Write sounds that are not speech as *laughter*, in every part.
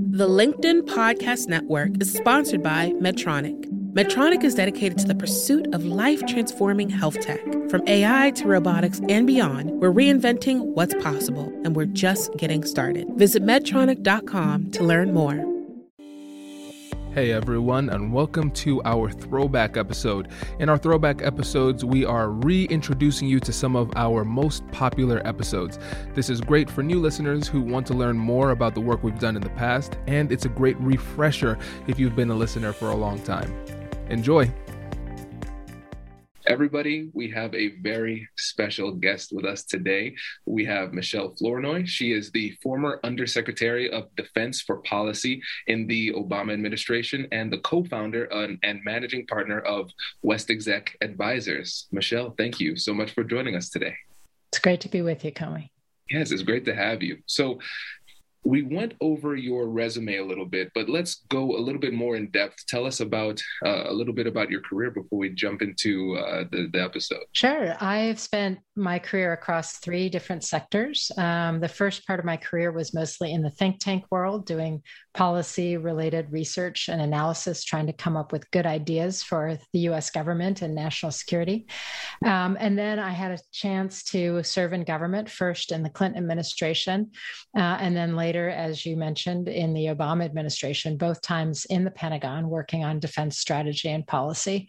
The LinkedIn Podcast Network is sponsored by Medtronic. Medtronic is dedicated to the pursuit of life transforming health tech. From AI to robotics and beyond, we're reinventing what's possible, and we're just getting started. Visit Medtronic.com to learn more. Hey everyone, and welcome to our throwback episode. In our throwback episodes, we are reintroducing you to some of our most popular episodes. This is great for new listeners who want to learn more about the work we've done in the past, and it's a great refresher if you've been a listener for a long time. Enjoy! Everybody, we have a very special guest with us today. We have Michelle Flournoy. She is the former Undersecretary of Defense for Policy in the Obama administration and the co founder and, and managing partner of WestExec Advisors. Michelle, thank you so much for joining us today. It's great to be with you, Kwame. Yes, it's great to have you. So, we went over your resume a little bit, but let's go a little bit more in depth. Tell us about uh, a little bit about your career before we jump into uh, the, the episode. Sure. I've spent my career across three different sectors. Um, the first part of my career was mostly in the think tank world, doing policy related research and analysis, trying to come up with good ideas for the US government and national security. Um, and then I had a chance to serve in government, first in the Clinton administration, uh, and then later, as you mentioned, in the Obama administration, both times in the Pentagon, working on defense strategy and policy.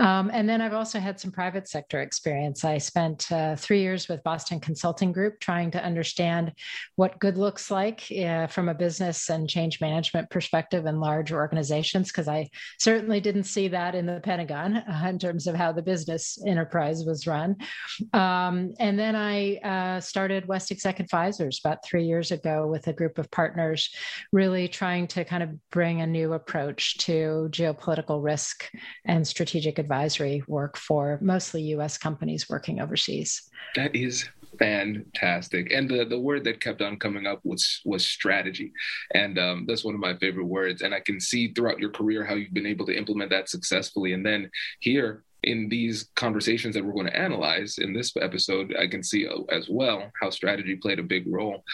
Um, and then I've also had some private sector experience. I spent uh, three years with Boston Consulting Group trying to understand what good looks like uh, from a business and change change management perspective in large organizations, because I certainly didn't see that in the Pentagon uh, in terms of how the business enterprise was run. Um, and then I uh, started WestExec Advisors about three years ago with a group of partners, really trying to kind of bring a new approach to geopolitical risk and strategic advisory work for mostly US companies working overseas. That is fantastic. And the the word that kept on coming up was was strategy. And um, that's one of my favorite words. And i can see throughout your career how you've been able to implement that successfully. And then here in these conversations that we're going to analyze in this episode, I can see uh, as well how strategy played a big role.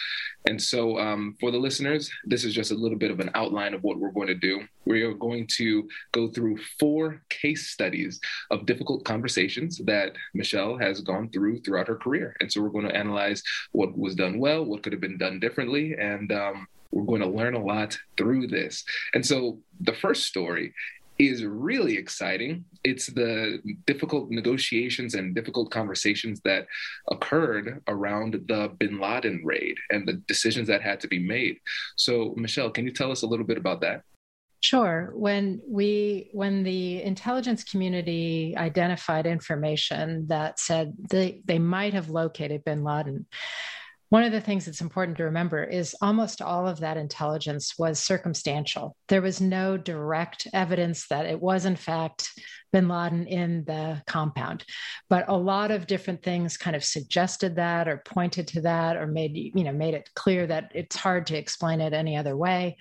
And so, um, for the listeners, this is just a little bit of an outline of what we're going to do. We are going to go through four case studies of difficult conversations that Michelle has gone through throughout her career. And so, we're going to analyze what was done well, what could have been done differently, and um, we're going to learn a lot through this. And so, the first story is really exciting. It's the difficult negotiations and difficult conversations that occurred around the bin Laden raid and the decisions that had to be made. So, Michelle, can you tell us a little bit about that? Sure. When we when the intelligence community identified information that said they, they might have located bin Laden, one of the things that's important to remember is almost all of that intelligence was circumstantial. There was no direct evidence that it was, in fact, bin Laden in the compound. But a lot of different things kind of suggested that or pointed to that or made, you know, made it clear that it's hard to explain it any other way.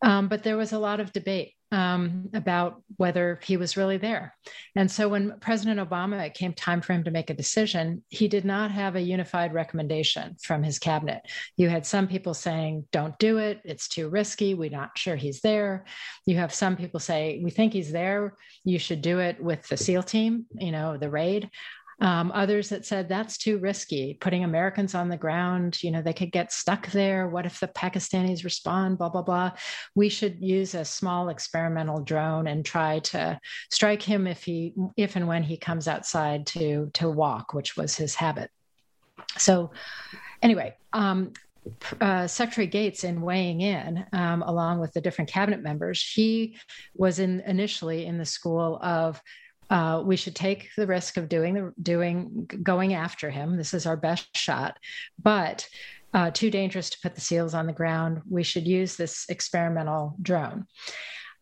Um, but there was a lot of debate um, about whether he was really there. And so when President Obama, it came time for him to make a decision, he did not have a unified recommendation from his cabinet. You had some people saying, don't do it, it's too risky, we're not sure he's there. You have some people say, we think he's there, you should do it with the SEAL team, you know, the raid. Um, others that said that's too risky, putting Americans on the ground, you know, they could get stuck there. What if the Pakistanis respond? Blah, blah, blah. We should use a small experimental drone and try to strike him if he, if and when he comes outside to, to walk, which was his habit. So, anyway, um, uh, Secretary Gates, in weighing in, um, along with the different cabinet members, he was in initially in the school of uh, we should take the risk of doing the doing going after him. This is our best shot, but uh, too dangerous to put the seals on the ground. We should use this experimental drone.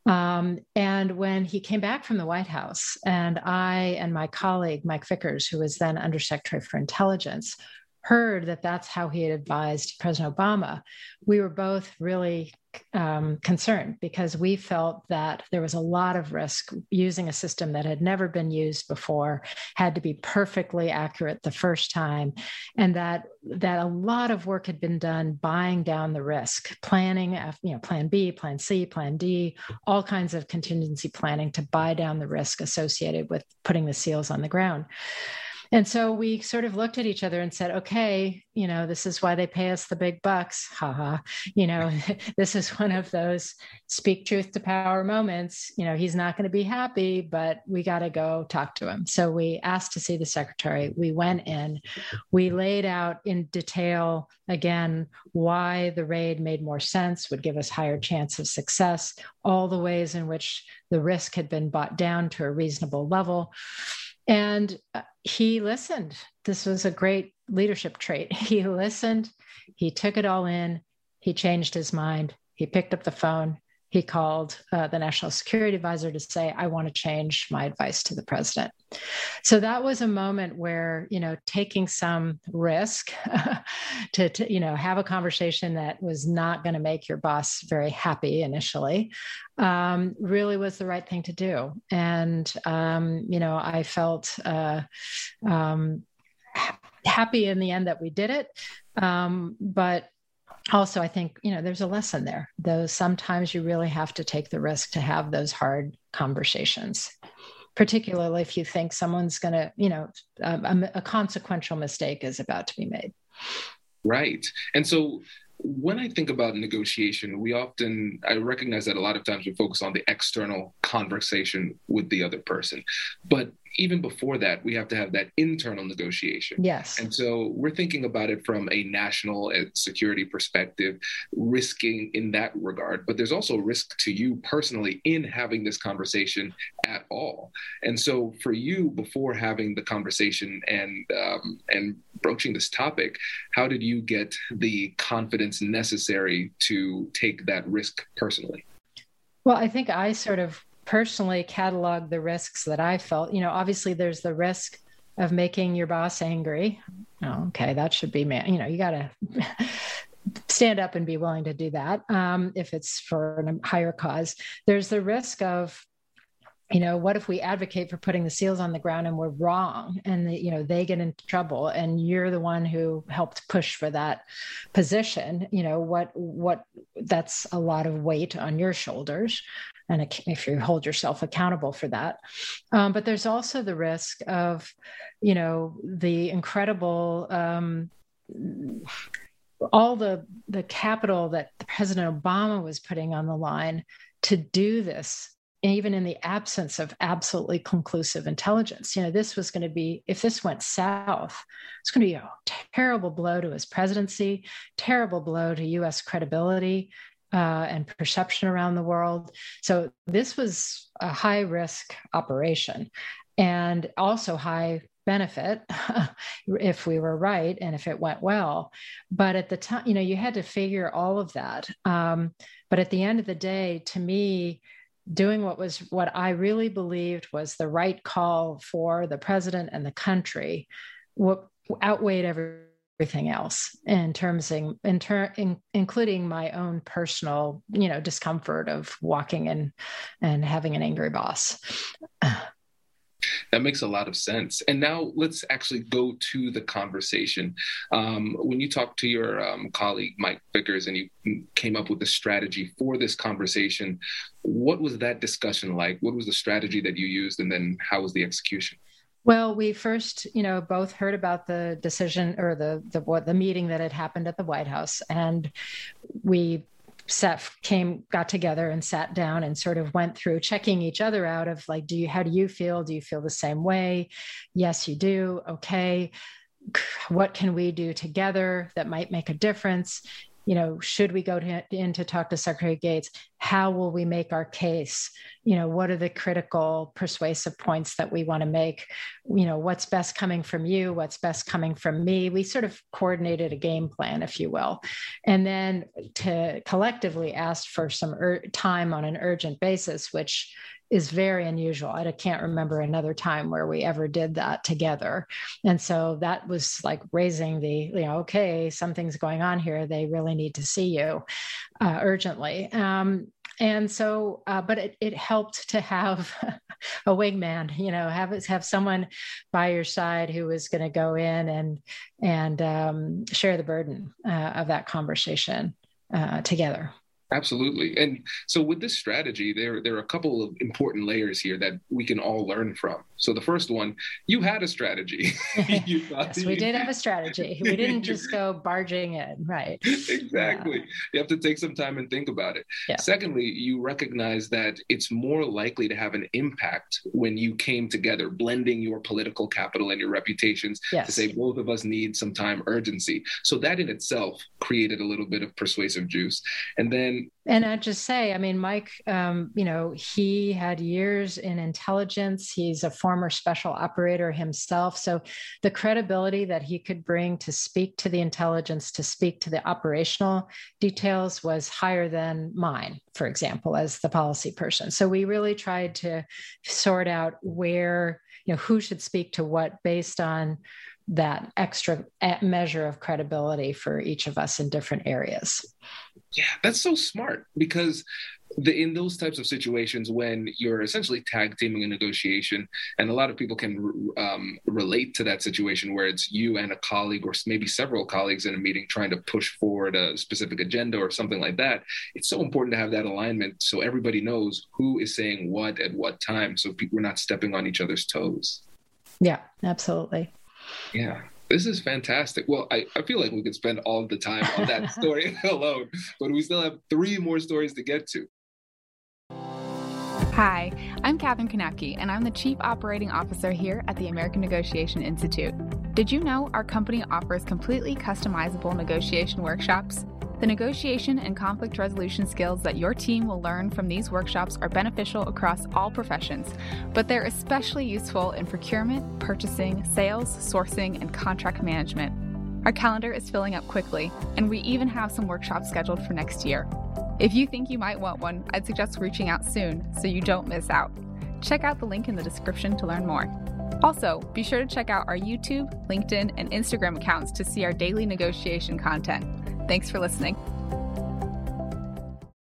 Um, and when he came back from the White House, and I and my colleague Mike Vickers, who was then Undersecretary for Intelligence, heard that that's how he had advised President Obama, we were both really um, concerned because we felt that there was a lot of risk using a system that had never been used before, had to be perfectly accurate the first time, and that that a lot of work had been done buying down the risk, planning, you know, Plan B, Plan C, Plan D, all kinds of contingency planning to buy down the risk associated with putting the seals on the ground. And so we sort of looked at each other and said, okay, you know, this is why they pay us the big bucks. Haha. You know, *laughs* this is one of those speak truth to power moments. You know, he's not going to be happy, but we got to go talk to him. So we asked to see the secretary. We went in, we laid out in detail again why the raid made more sense, would give us higher chance of success, all the ways in which the risk had been bought down to a reasonable level. And uh, he listened. This was a great leadership trait. *laughs* He listened, he took it all in, he changed his mind, he picked up the phone, he called uh, the national security advisor to say i want to change my advice to the president. So that was a moment where you know taking some risk *laughs* to, to, you know have a conversation that was not going to make your boss very happy initially um, really was the right thing to do. And um, you know i felt uh, um, happy in the end that we did it um, but also i think you know there's a lesson there though sometimes you really have to take the risk to have those hard conversations particularly if you think someone's going to you know a, a, consequential mistake is about to be made right and so when I think about negotiation, we often, I recognize that a lot of times we focus on the external conversation with the other person. But even before that, we have to have that internal negotiation. Yes. And so we're thinking about it from a national security perspective, risking in that regard. But there's also risk to you personally in having this conversation at all. And so for you, before having the conversation and um, and broaching this topic, how did you get the confidence necessary to take that risk personally? Well, I think I sort of personally catalog the risks that I felt. You know, obviously there's the risk of making your boss angry. Oh, okay, that should be man. You know, you got to *laughs* stand up and be willing to do that um, if it's for a higher cause. There's the risk of you know what if we advocate for putting the seals on the ground and we're wrong and the, you know they get into trouble and you're the one who helped push for that position you know what what that's a lot of weight on your shoulders and if you hold yourself accountable for that um, but there's also the risk of you know the incredible um, all the the capital that president obama was putting on the line to do this even in the absence of absolutely conclusive intelligence. You know, this was going to be, if this went south, it's going to be a terrible blow to his presidency, terrible blow to US credibility uh, and perception around the world. So this was a high risk operation and also high benefit *laughs* if we were right and if it went well. But at the time, you know, you had to figure all of that. Um, but at the end of the day, to me, doing what was what I really believed was the right call for the president and the country, what outweighed every everything else in terms in, in, ter- in, including my own personal you know discomfort of walking in and having an angry boss. That makes a lot of sense. And now let's actually go to the conversation. Um, when you talked to your um, colleague mike vickers and you came up with the strategy for this conversation what was that discussion like? What was the strategy that you used? And then how was the execution well, we first, you know, both heard about the decision or the the what the meeting that had happened at the White House, and we sat came got together and sat down and sort of went through checking each other out of like do you how do you feel? Do you feel the same way? Yes you do. Okay. What can we do together that might make a difference you know, should we go to, in to talk to Secretary Gates? How will we make our case? You know, what are the critical persuasive points that we want to make? You know, what's best coming from you? What's best coming from me? We sort of coordinated a game plan, if you will. And then to collectively ask for some time on an urgent basis, which is very unusual. I can't remember another time where we ever did that together. And so that was like raising the, you know, okay, something's going on here. They really need to see you uh, urgently. Um, and so uh, but it, it helped to have *laughs* a wingman you know have have someone by your side who is going to go in and and um, share the burden uh, of that conversation uh, together Absolutely. And so with this strategy, there, there are a couple of important layers here that we can all learn from. So the first one, you had a strategy. *laughs* *laughs* yes, we did have a strategy. We *laughs* didn't just go barging in, right? exactly. Yeah. You have to take some time and think about it. Yeah. Secondly, you recognize that it's more likely to have an impact when you came together, blending your political capital and your reputations yes. to say both of us need some time urgency. So that in itself created a little bit of persuasive juice. And then and I'd just say, I mean, Mike, um, you know, he had years in intelligence. He's a former special operator himself. So the credibility that he could bring to speak to the intelligence, to speak to the operational details was higher than mine, for example, as the policy person. So we really tried to sort out where, you know, who should speak to what based on that extra measure of credibility for each of us in different areas. Yeah, that's so smart because the, in those types of situations when you're essentially tag teaming a negotiation, and a lot of people can um, relate to that situation where it's you and a colleague, or maybe several colleagues in a meeting trying to push forward a specific agenda or something like that. It's so important to have that alignment so everybody knows who is saying what at what time, so people, we're not stepping on each other's toes. Yeah, absolutely. Yeah. This is fantastic. Well, I, I feel like we could spend all the time on that *laughs* story *laughs* alone, but we still have three more stories to get to. Hi, I'm Katherine Kanapke, and I'm the Chief Operating Officer here at the American Negotiation Institute. Did you know our company offers completely customizable negotiation workshops? The negotiation and conflict resolution skills that your team will learn from these workshops are beneficial across all professions, but they're especially useful in procurement, purchasing, sales, sourcing, and contract management. Our calendar is filling up quickly, and we even have some workshops scheduled for next year. If you think you might want one, I'd suggest reaching out soon so you don't miss out. Check out the link in the description to learn more. Also, be sure to check out our YouTube, LinkedIn, and Instagram accounts to see our daily negotiation content. Thanks for listening.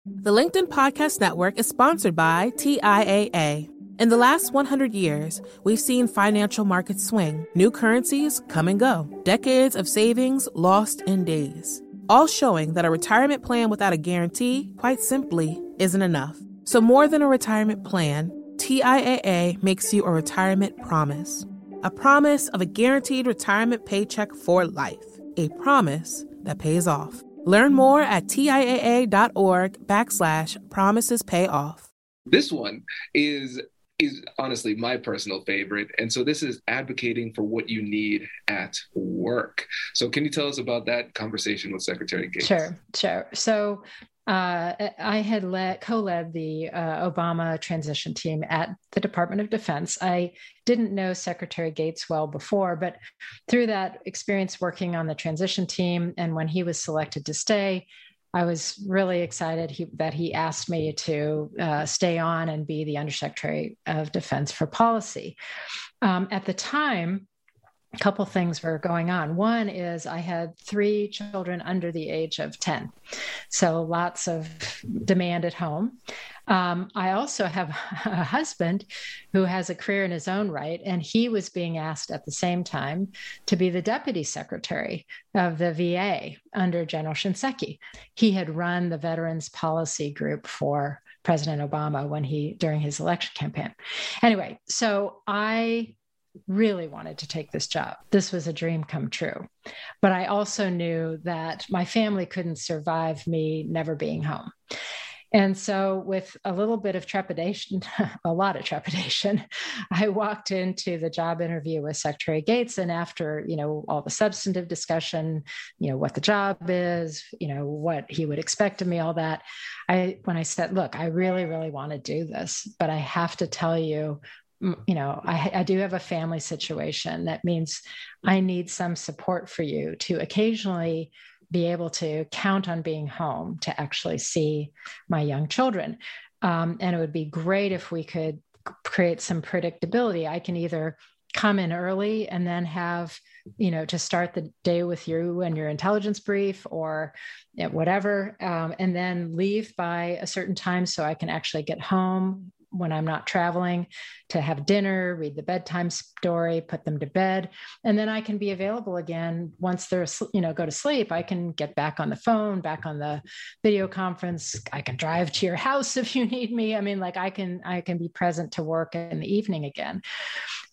The LinkedIn Podcast Network is sponsored by TIAA. In the last 100 years, we've seen financial markets swing, new currencies come and go, decades of savings lost in days, all showing that a retirement plan without a guarantee, quite simply, isn't enough. So, more than a retirement plan, TIAA makes you a retirement promise a promise of a guaranteed retirement paycheck for life, a promise that pays off. Learn more at TIAA.org backslash promises pay off. This one is is honestly my personal favorite. And so this is advocating for what you need at work. So can you tell us about that conversation with Secretary Gates? Sure, sure. So uh, I had led, co-led the uh, Obama transition team at the Department of Defense. I didn't know Secretary Gates well before, but through that experience working on the transition team, and when he was selected to stay, I was really excited he, that he asked me to uh, stay on and be the Undersecretary of Defense for Policy. Um, at the time, a couple things were going on. One is I had three children under the age of 10, so lots of demand at home. Um, I also have *laughs* a husband who has a career in his own right, and he was being asked at the same time to be the deputy secretary of the VA under General Shinseki. He had run the Veterans Policy Group for President Obama when he during his election campaign. Anyway, so I really wanted to take this job. This was a dream come true. But I also knew that my family couldn't survive me never being home. And so, with a little bit of trepidation, *laughs* a lot of trepidation, *laughs* I walked into the job interview with Secretary Gates. And after, you know, all the substantive discussion, you know, what the job is, you know, what he would expect of me, all that, I, when I said, look, I really, really want to do this, but I have to tell you you know I, I, do have a family situation that means i need some support for you to occasionally be able to count on being home to actually see my young children Um, and it would be great if we could create some predictability. I can either come in early and then have you know to start the day with you and your intelligence brief or whatever um, and then leave by a certain time so i can actually get home when I'm not traveling to have dinner, read the bedtime story, put them to bed, and then I can be available again once they're you know go to sleep. I can get back on the phone, back on the video conference. I can drive to your house *laughs* if you need me. I mean, like I can I can be present to work in the evening again.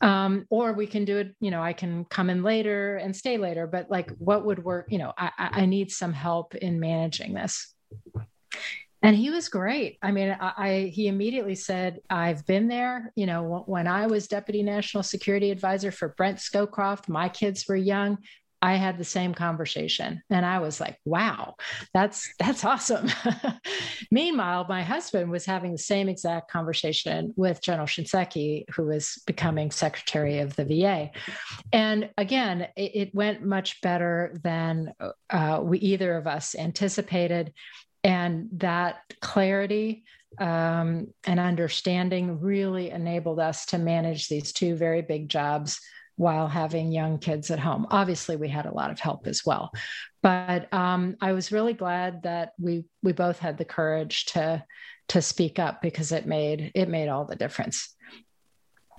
Um, or we can do it, you know, I can come in later and stay later, but like what would work, you know, I, I need some help in managing this and he was great. I mean I, I, he immediately said i've been there. You know when i was deputy national security advisor for brent scowcroft my kids were young i had the same conversation. And i was like wow that's that's awesome. *laughs* Meanwhile my husband was having the same exact conversation with general shinseki who was becoming secretary of the va and again it, it went much better than uh, we either of us anticipated and that clarity um, and understanding really enabled us to manage these two very big jobs while having young kids at home. Obviously, we had a lot of help as well, but um, I was really glad that we we both had the courage to to speak up because it made it made all the difference.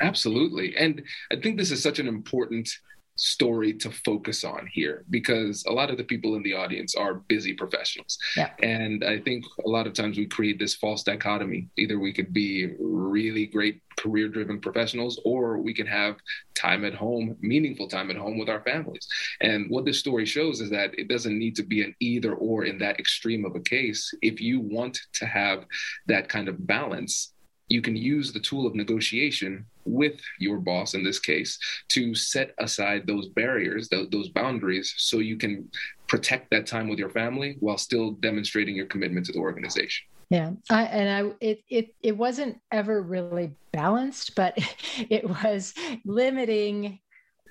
Absolutely, and I think this is such an important story to focus on here because a lot of the people in the audience are busy professionals. Yeah. And I think a lot of times we create this false dichotomy. Either we could be really great career driven professionals or we can have time at home, meaningful time at home with our families. And what this story shows is that it doesn't need to be an either or in that extreme of a case. If you want to have that kind of balance, you can use the tool of negotiation with your boss in this case to set aside those barriers those boundaries so you can protect that time with your family while still demonstrating your commitment to the organization. Yeah I, and i it, it it wasn't ever really balanced but *laughs* it was limiting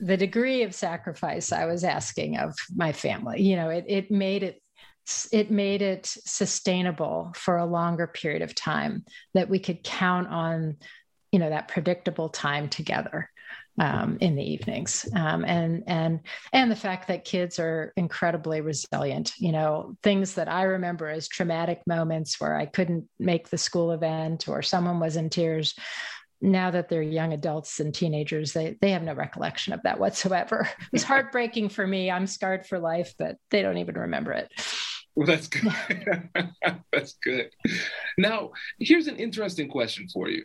the degree of sacrifice i was asking of my family. You know it, it made it it made it sustainable for a longer period of time that we could count on you know that predictable time together um, in the evenings. Um, and and and the fact that kids are incredibly resilient you know things that i remember as traumatic moments where i couldn't make the school event or someone was in tears now that they're young adults and teenagers they they have no recollection of that whatsoever. *laughs* It was heartbreaking for me. I'm scarred for life but they don't even remember it well, that's good. *laughs* that's good. Now, here's an interesting question for you.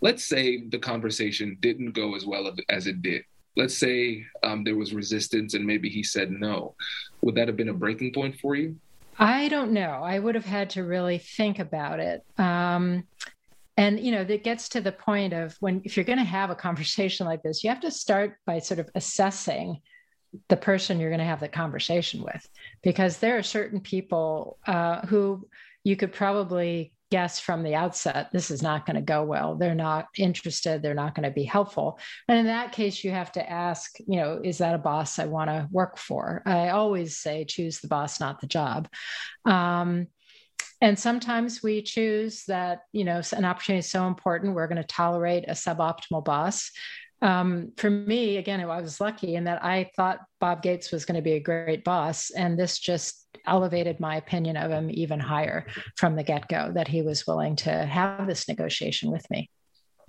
Let's say the conversation didn't go as well as it did. Let's say um, there was resistance and maybe he said no. Would that have been a breaking point for you? I don't know. I would have had to really think about it. Um, and you know that gets to the point of when if you're going to have a conversation like this you have to start by sort of assessing the person you're going to have the conversation with because there are certain people uh, who you could probably guess from the outset this is not going to go well. They're not interested. They're not going to be helpful. And in that case you have to ask you know is that a boss i want to work for? I always say choose the boss not the job. Um, and sometimes we choose that you know an opportunity is so important we're going to tolerate a suboptimal boss um, for me, again, I was lucky in that I thought Bob Gates was going to be a great boss. And this just elevated my opinion of him even higher from the get go that he was willing to have this negotiation with me.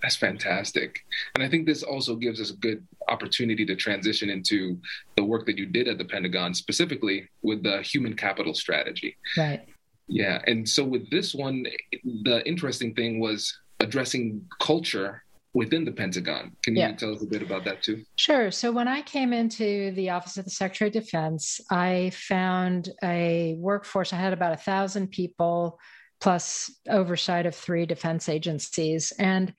That's fantastic. And I think this also gives us a good opportunity to transition into the work that you did at the Pentagon, specifically with the human capital strategy. Right. Yeah. And so with this one, the interesting thing was addressing culture within the Pentagon. Can you yeah. tell us a bit about that too? Sure. So when I came into the Office of the Secretary of Defense, I found a workforce. I had about a thousand people plus oversight of three defense agencies. And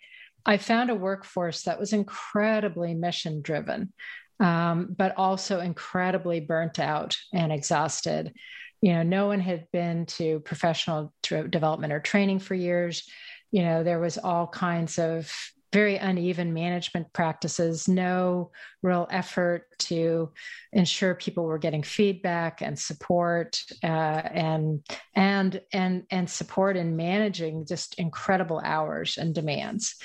I found a workforce that was incredibly mission driven, um, but also incredibly burnt out and exhausted. You know, no one had been to professional development or training for years. You know, there was all kinds of very uneven management practices, no real effort to ensure people were getting feedback and support uh, and and and and support in managing just incredible hours and demands.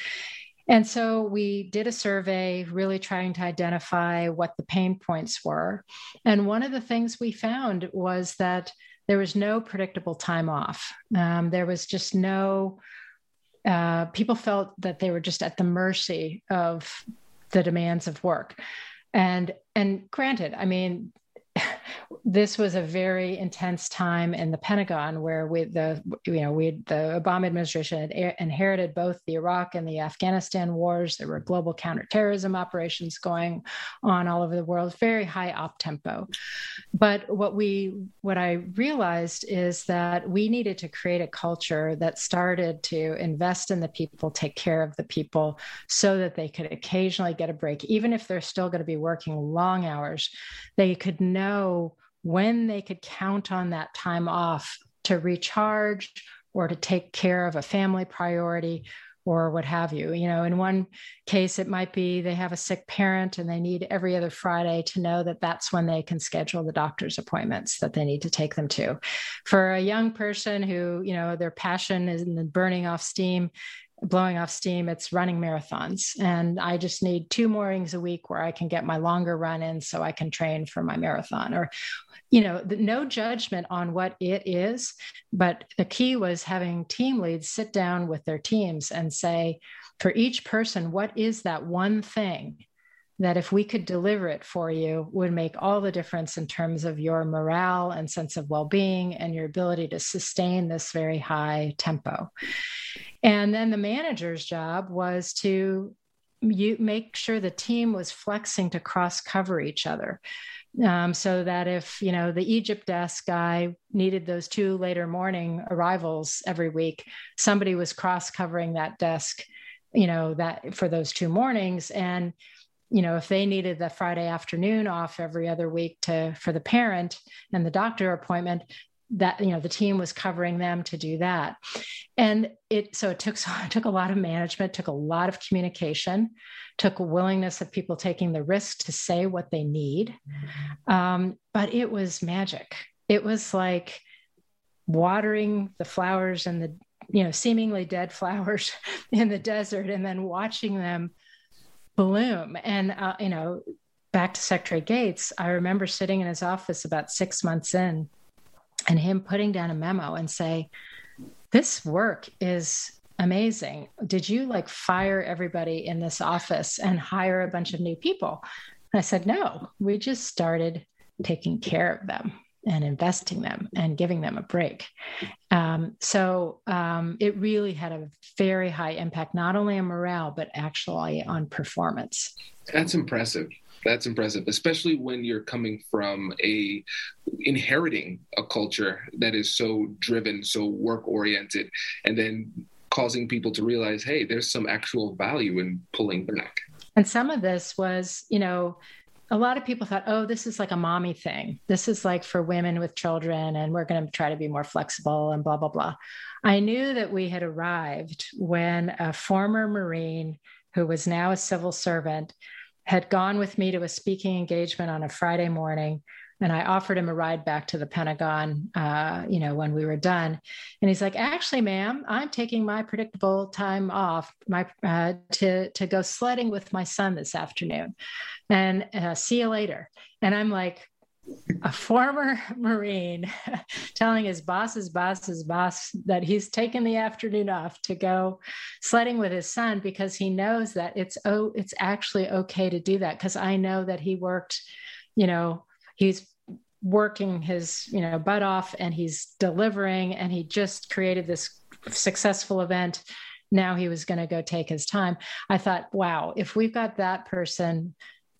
And so we did a survey really trying to identify what the pain points were. And one of the things we found was that there was no predictable time off. Um, there was just no, uh, people felt that they were just at the mercy of the demands of work. And and granted, I mean, this was a very intense time in the Pentagon where we the you know we the Obama administration had inherited both the Iraq and the Afghanistan wars. There were global counterterrorism operations going on all over the world, very high op tempo. But what we what I realized is that we needed to create a culture that started to invest in the people, take care of the people, so that they could occasionally get a break, even if they're still going to be working long hours. They could know when they could count on that time off to recharge or to take care of a family priority or what have you. You know, in one case, it might be they have a sick parent and they need every other Friday to know that that's when they can schedule the doctor's appointments that they need to take them to. For a young person who, you know, their passion is in burning off steam, blowing off steam, it's running marathons. And I just need two mornings a week where I can get my longer run in so I can train for my marathon or you know, no judgment on what it is, but the key was having team leads sit down with their teams and say, for each person, what is that one thing that if we could deliver it for you would make all the difference in terms of your morale and sense of well-being and your ability to sustain this very high tempo and then the manager's job was to you make sure the team was flexing to cross cover each other. Um, so that if you know the Egypt desk guy needed those two later morning arrivals every week, somebody was cross covering that desk, you know that for those two mornings, and you know if they needed the Friday afternoon off every other week to for the parent and the doctor appointment, that you know the team was covering them to do that. And it so it took *laughs* so it took a lot of management took a lot of communication took a willingness of people taking the risk to say what they need. Um, but it was magic. It was like watering the flowers and the you know seemingly dead *laughs* flowers in the desert and then watching them bloom. And uh, you know back to secretary gates i remember sitting in his office about six months in and him putting down a memo and say, This work is amazing. Did you like fire everybody in this office and hire a bunch of new people? And I said, No, we just started taking care of them and investing them and giving them a break. Um, so um, it really had a very high impact, not only on morale, but actually on performance. That's impressive. That's impressive, especially when you're coming from a inheriting a culture that is so driven, so work oriented, and then causing people to realize, hey, there's some actual value in pulling back. And some of this was, you know, a lot of people thought, oh, this is like a mommy thing. This is like for women with children, and we're going to try to be more flexible and blah, blah, blah. I knew that we had arrived when a former Marine who was now a civil servant had gone with me to a speaking engagement on a Friday morning. And I offered him a ride back to the Pentagon, uh, you know, when we were done. And he's like, "Actually, ma'am, I'm taking my predictable time off, my uh, to to go sledding with my son this afternoon, and uh, see you later." And I'm like, a former *laughs* Marine *laughs* telling his boss's boss's boss that he's taken the afternoon off to go sledding with his son because he knows that it's oh it's actually okay to do that. Because I know that he worked, you know, he's working his you know butt off and he's delivering and he just created this successful event. Now he was going to go take his time. I thought wow if we've got that person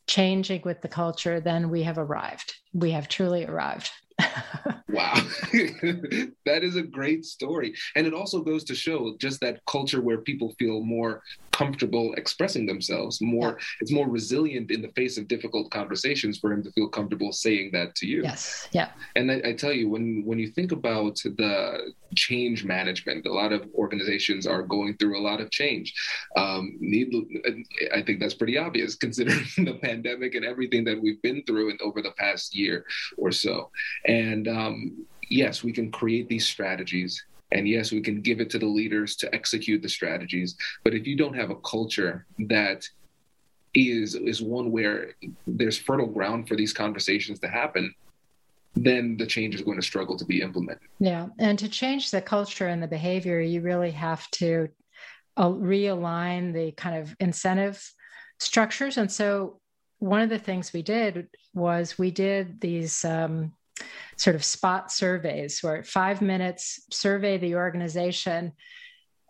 changing with the culture, then we have arrived. We have truly arrived. *laughs* wow. *laughs* that is a great story. And it also goes to show just that culture where people feel more comfortable expressing themselves more yeah. it's more resilient in the face of difficult conversations for him to feel comfortable saying that to you. Yes. Yeah. And I, I, tell you when when you think about the change management a lot of organizations are going through a lot of change. Um, need, i think that's pretty obvious *laughs* considering the pandemic and everything that we've been through in, over the past year or so. And um, yes we can create these strategies and yes, we can give it to the leaders to execute the strategies. But if you don't have a culture that is is one where there's fertile ground for these conversations to happen, then the change is going to struggle to be implemented. Yeah, and to change the culture and the behavior, you really have to uh, realign the kind of incentive structures. And so, one of the things we did was we did these um, sort of spot surveys where five minutes survey the organization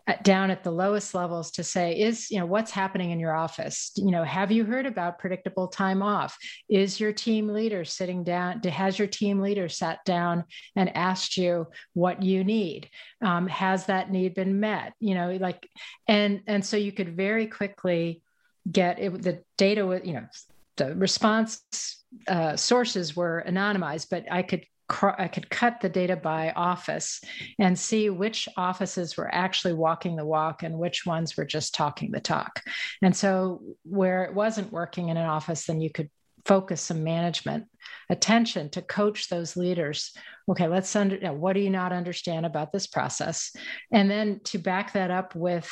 at, down at the lowest levels to say is you know what's happening in your office? You know have you heard about predictable time off? Is your team leader sitting down has your team leader sat down and asked you what you need? Um, has that need been met? You know like and and so you could very quickly get it, the data with you know the response uh, sources were anonymized, but I could I could cut the data by office and see which offices were actually walking the walk and which ones were just talking the talk. And so, where it wasn't working in an office, then you could focus some management attention to coach those leaders. Okay, let's under you know, what do you not understand about this process, and then to back that up with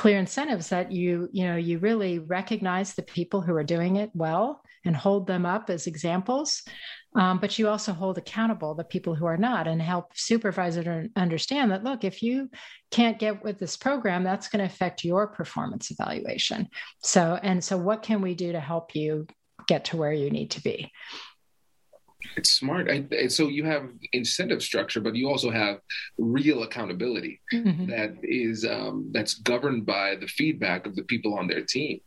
clear incentives that you you know you really recognize the people who are doing it well and hold them up as examples. Um, but you also hold accountable the people who are not and help supervisor understand that look if you can't get with this program that's going to affect your performance evaluation. So and so what can we do to help you get to where you need to be it's smart. I, so you have incentive structure, but you also have real accountability mm-hmm. that is um, that's governed by the feedback of the people on their team.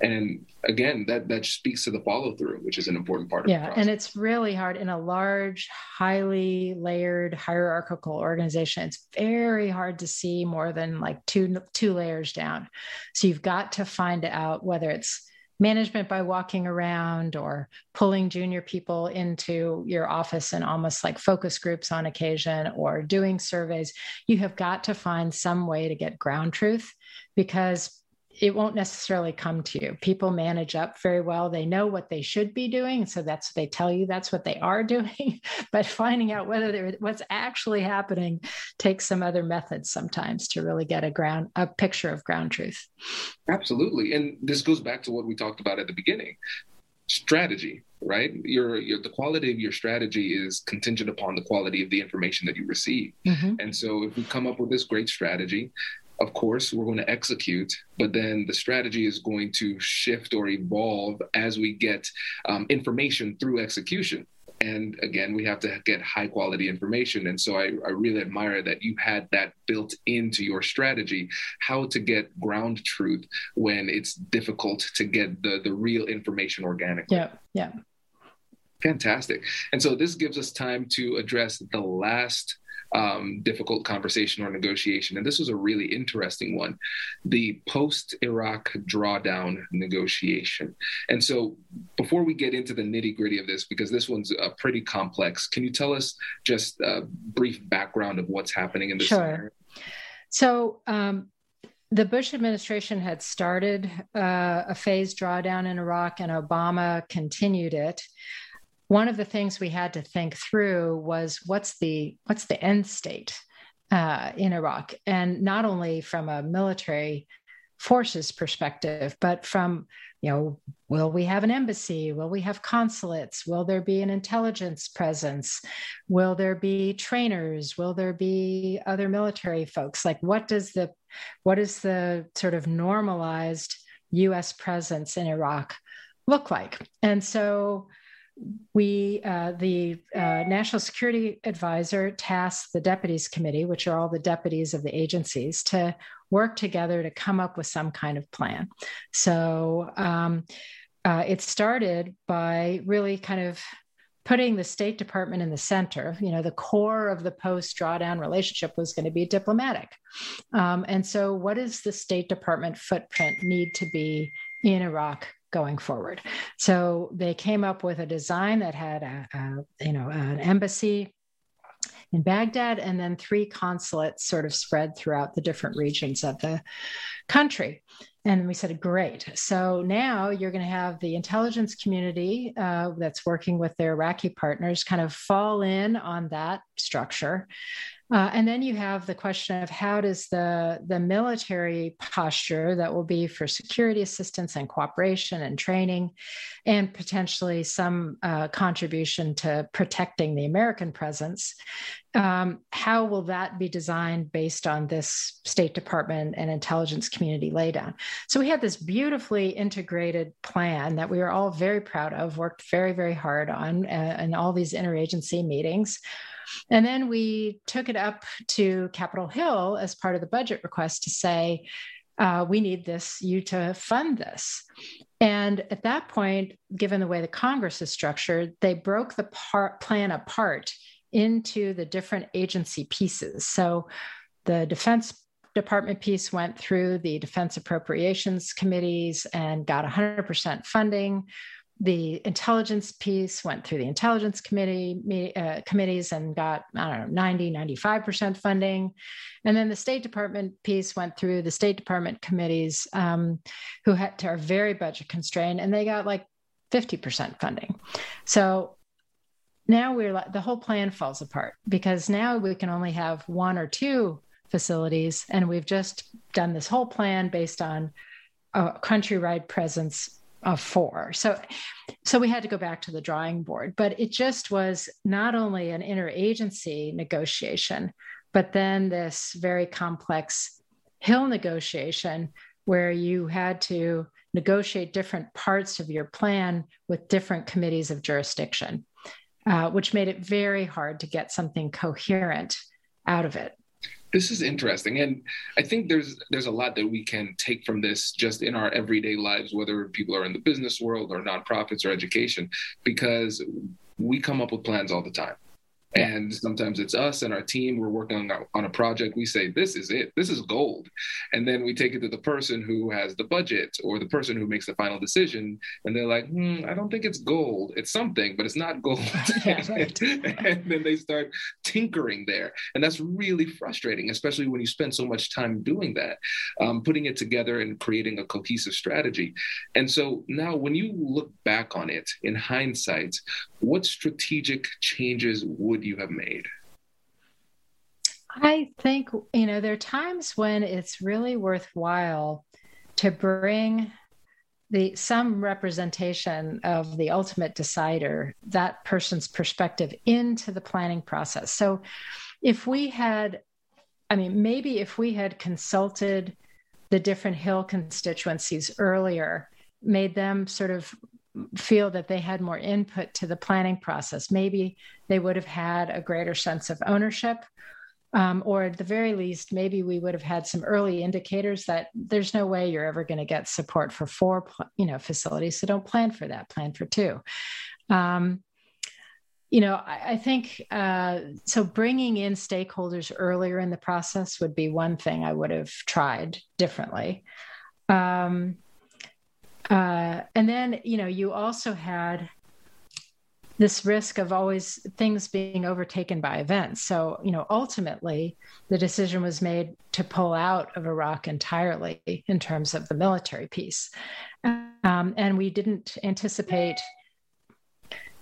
And again, that that speaks to the follow through, which is an important part of yeah. And it's really hard in a large, highly layered hierarchical organization. It's very hard to see more than like two two layers down. So you've got to find out whether it's management by walking around or pulling junior people into your office and almost like focus groups on occasion or doing surveys. You have got to find some way to get ground truth because it won't necessarily come to you. People manage up very well. They know what they should be doing. So that's what they tell you that's what they are *laughs* doing. but finding out whether what's actually happening takes some other methods sometimes to really get a ground a picture of ground truth. Absolutely. And this goes back to what we talked about at the beginning. Strategy, right? Your, your the quality of your strategy is contingent upon the quality of the information that you receive. Mm-hmm. And so if we come up with this great strategy of course, we're going to execute, but then the strategy is going to shift or evolve as we get um, information through execution. And again, we have to get high quality information. And so I, I, really admire that you had that built into your strategy, how to get ground truth when it's difficult to get the, the real information organically. Yeah, yeah. Fantastic. And so this gives us time to address the last um, difficult conversation or negotiation. And this was a really interesting one the post Iraq drawdown negotiation. And so, before we get into the nitty gritty of this, because this one's uh, pretty complex, can you tell us just a brief background of what's happening in this sure. Scenario? So, um, the Bush administration had started uh, a phased drawdown in Iraq, and Obama continued it one of the things we had to think through was what's the what's the end state uh, in Iraq, and not only from a military forces perspective, but from you know, will we have an embassy? Will we have consulates? Will there be an intelligence presence? Will there be trainers? Will there be other military folks? Like, what does the what is the sort of normalized U.S. presence in Iraq look like? And so we, uh, the uh, National Security Advisor tasked the Deputies Committee, which are all the deputies of the agencies, to work together to come up with some kind of plan. So um, uh, it started by really kind of putting the State Department in the center, you know, the core of the post drawdown relationship was going to be diplomatic. Um, and so, what does the State Department footprint need to be in Iraq going forward? So, they came up with a design that had a, a you know, an embassy in Baghdad, and then three consulates sort of spread throughout the different regions of the country. And we said, great. So now you're going to have the intelligence community uh, that's working with their Iraqi partners kind of fall in on that structure. Uh, and then you have the question of how does the, the military posture that will be for security assistance and cooperation and training, and potentially some uh, contribution to protecting the American presence, um, how will that be designed based on this State Department and intelligence community laydown? So we had this beautifully integrated plan that we were all very proud of, worked very, very hard on uh, in all these interagency meetings. And then we took it up to Capitol Hill as part of the budget request to say, uh, we need this, you to fund this. And at that point, given the way the Congress is structured, they broke the part, plan apart into the different agency pieces. So the Defense Department piece went through the Defense Appropriations Committees and got 100% funding. The intelligence piece went through the intelligence committee uh, committees and got i don't know 90 95% funding. And then the state department piece went through the state department committees um, who had to, are very budget constrained and they got like 50% funding. So now we're like the whole plan falls apart because now we can only have one or two facilities and we've just done this whole plan based on a countrywide presence of four. So, so we had to go back to the drawing board. But it just was not only an interagency negotiation, but then this very complex Hill negotiation where you had to negotiate different parts of your plan with different committees of jurisdiction, uh, which made it very hard to get something coherent out of it. This is interesting and i think there's there's a lot that we can take from this just in our everyday lives whether people are in the business world or nonprofits or education because we come up with plans all the time and sometimes it's us and our team, we're working on, on a project. We say, this is it, this is gold. And then we take it to the person who has the budget or the person who makes the final decision. And they're like, hmm, I don't think it's gold. It's something, but it's not gold. *laughs* Yeah, right. *laughs* and then they start tinkering there. And that's really frustrating, especially when you spend so much time doing that, um, putting it together and creating a cohesive strategy. And so now, when you look back on it in hindsight, what strategic changes would you have made? I think, you know, there are times when it's really worthwhile to bring the some representation of the ultimate decider, that person's perspective into the planning process. So if we had, I mean, maybe if we had consulted the different Hill constituencies earlier, made them sort of feel that they had more input to the planning process. Maybe they would have had a greater sense of ownership. Um, or at the very least, maybe we would have had some early indicators that there's no way you're ever going to get support for four, you know, facilities. So don't plan for that. Plan for two. Um, you know, I, I think uh, so. Bringing in stakeholders earlier in the process would be one thing I would have tried differently. Um, uh, and then, you know, you also had this risk of always things being overtaken by events. So, you know, ultimately, the decision was made to pull out of Iraq entirely in terms of the military piece. Um, and we didn't anticipate,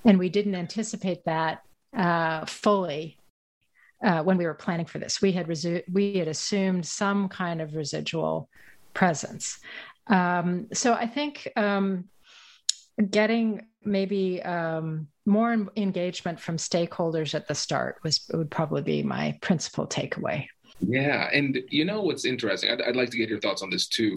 and we didn't anticipate that uh, fully uh, when we were planning for this. We had resu- we had assumed some kind of residual presence. Um, so I think um, getting maybe um, more engagement from stakeholders at the start was would probably be my principal takeaway. Yeah, and you know what's interesting? I'd, I'd, like to get your thoughts on this too.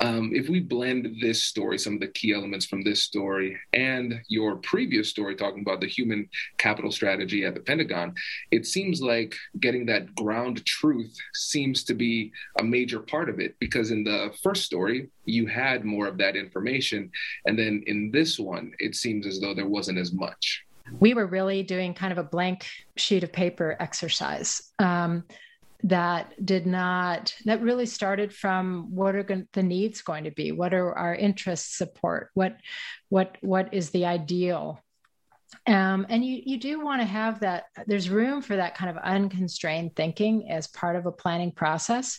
Um, if we blend this story, some of the key elements from this story, and your previous story talking about the human capital strategy at the Pentagon, it seems like getting that ground truth seems to be a major part of it. Because in the first story, you had more of that information, and then in this one, it seems as though there wasn't as much. we were really doing kind of a blank sheet of paper exercise. Um, that did not that really started from what are going, the needs going to be? What are our interests support? What what what is the ideal? Um, and you you do want to have that there's room for that kind of unconstrained thinking as part of a planning process.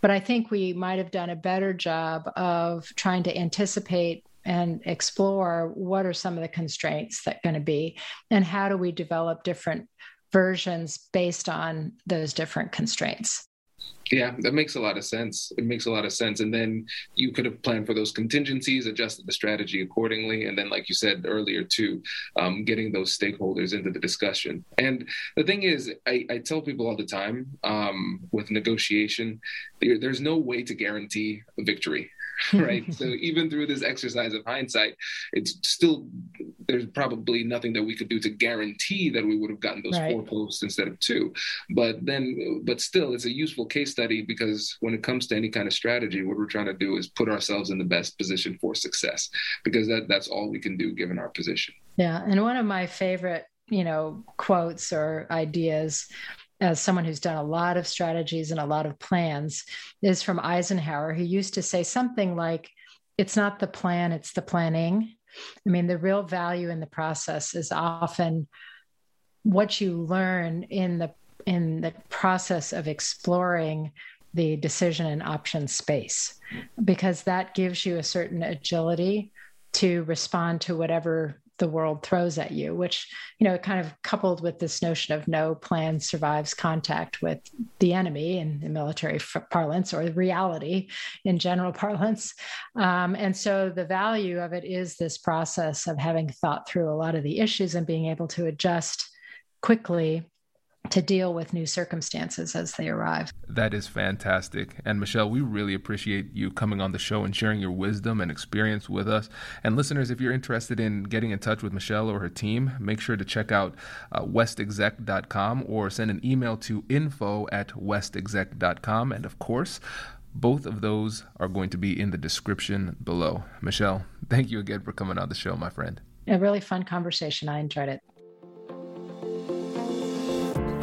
But i think we might have done a better job of trying to anticipate and explore what are some of the constraints that going to be and how do we develop different versions based on those different constraints. Yeah, that makes a lot of sense. It makes a lot of sense. And then you could have planned for those contingencies, adjusted the strategy accordingly. And then, like you said earlier, too, um, getting those stakeholders into the discussion. And the thing is, I, I tell people all the time um, with negotiation, there, there's no way to guarantee a victory. *laughs* right? so even through this exercise of hindsight, it's still there's probably nothing that we could do to guarantee that we would have gotten those right. four posts instead of two. But then, but still, it's a useful case study because when it comes to any kind of strategy, what we're trying to do is put ourselves in the best position for success because that that's all we can do given our position. Yeah, and one of my favorite you know quotes or ideas as someone who's done a lot of strategies and a lot of plans, is from Eisenhower, who used to say something like, It's not the plan, it's the planning. I mean, the real value in the process is often what you learn in the in the process of exploring the decision and option space because that gives you a certain agility to respond to whatever the world throws at you, which, you know, kind of coupled with this notion of no plan survives contact with the enemy in, in military parlance or reality in general *laughs* parlance. Um, and so the value of it is this process of having thought through a lot of the issues and being able to adjust quickly to deal with new circumstances as they arrive. That is fantastic. And Michelle, we really appreciate you coming on the show and sharing your wisdom and experience with us. And listeners, if you're interested in getting in touch with Michelle or her team, make sure to check out uh, westexec.com or send an email to info at westexec.com. And of course, both of those are going to be in the description below. Michelle, thank you again for coming on the show, my friend. A really fun conversation. I enjoyed it.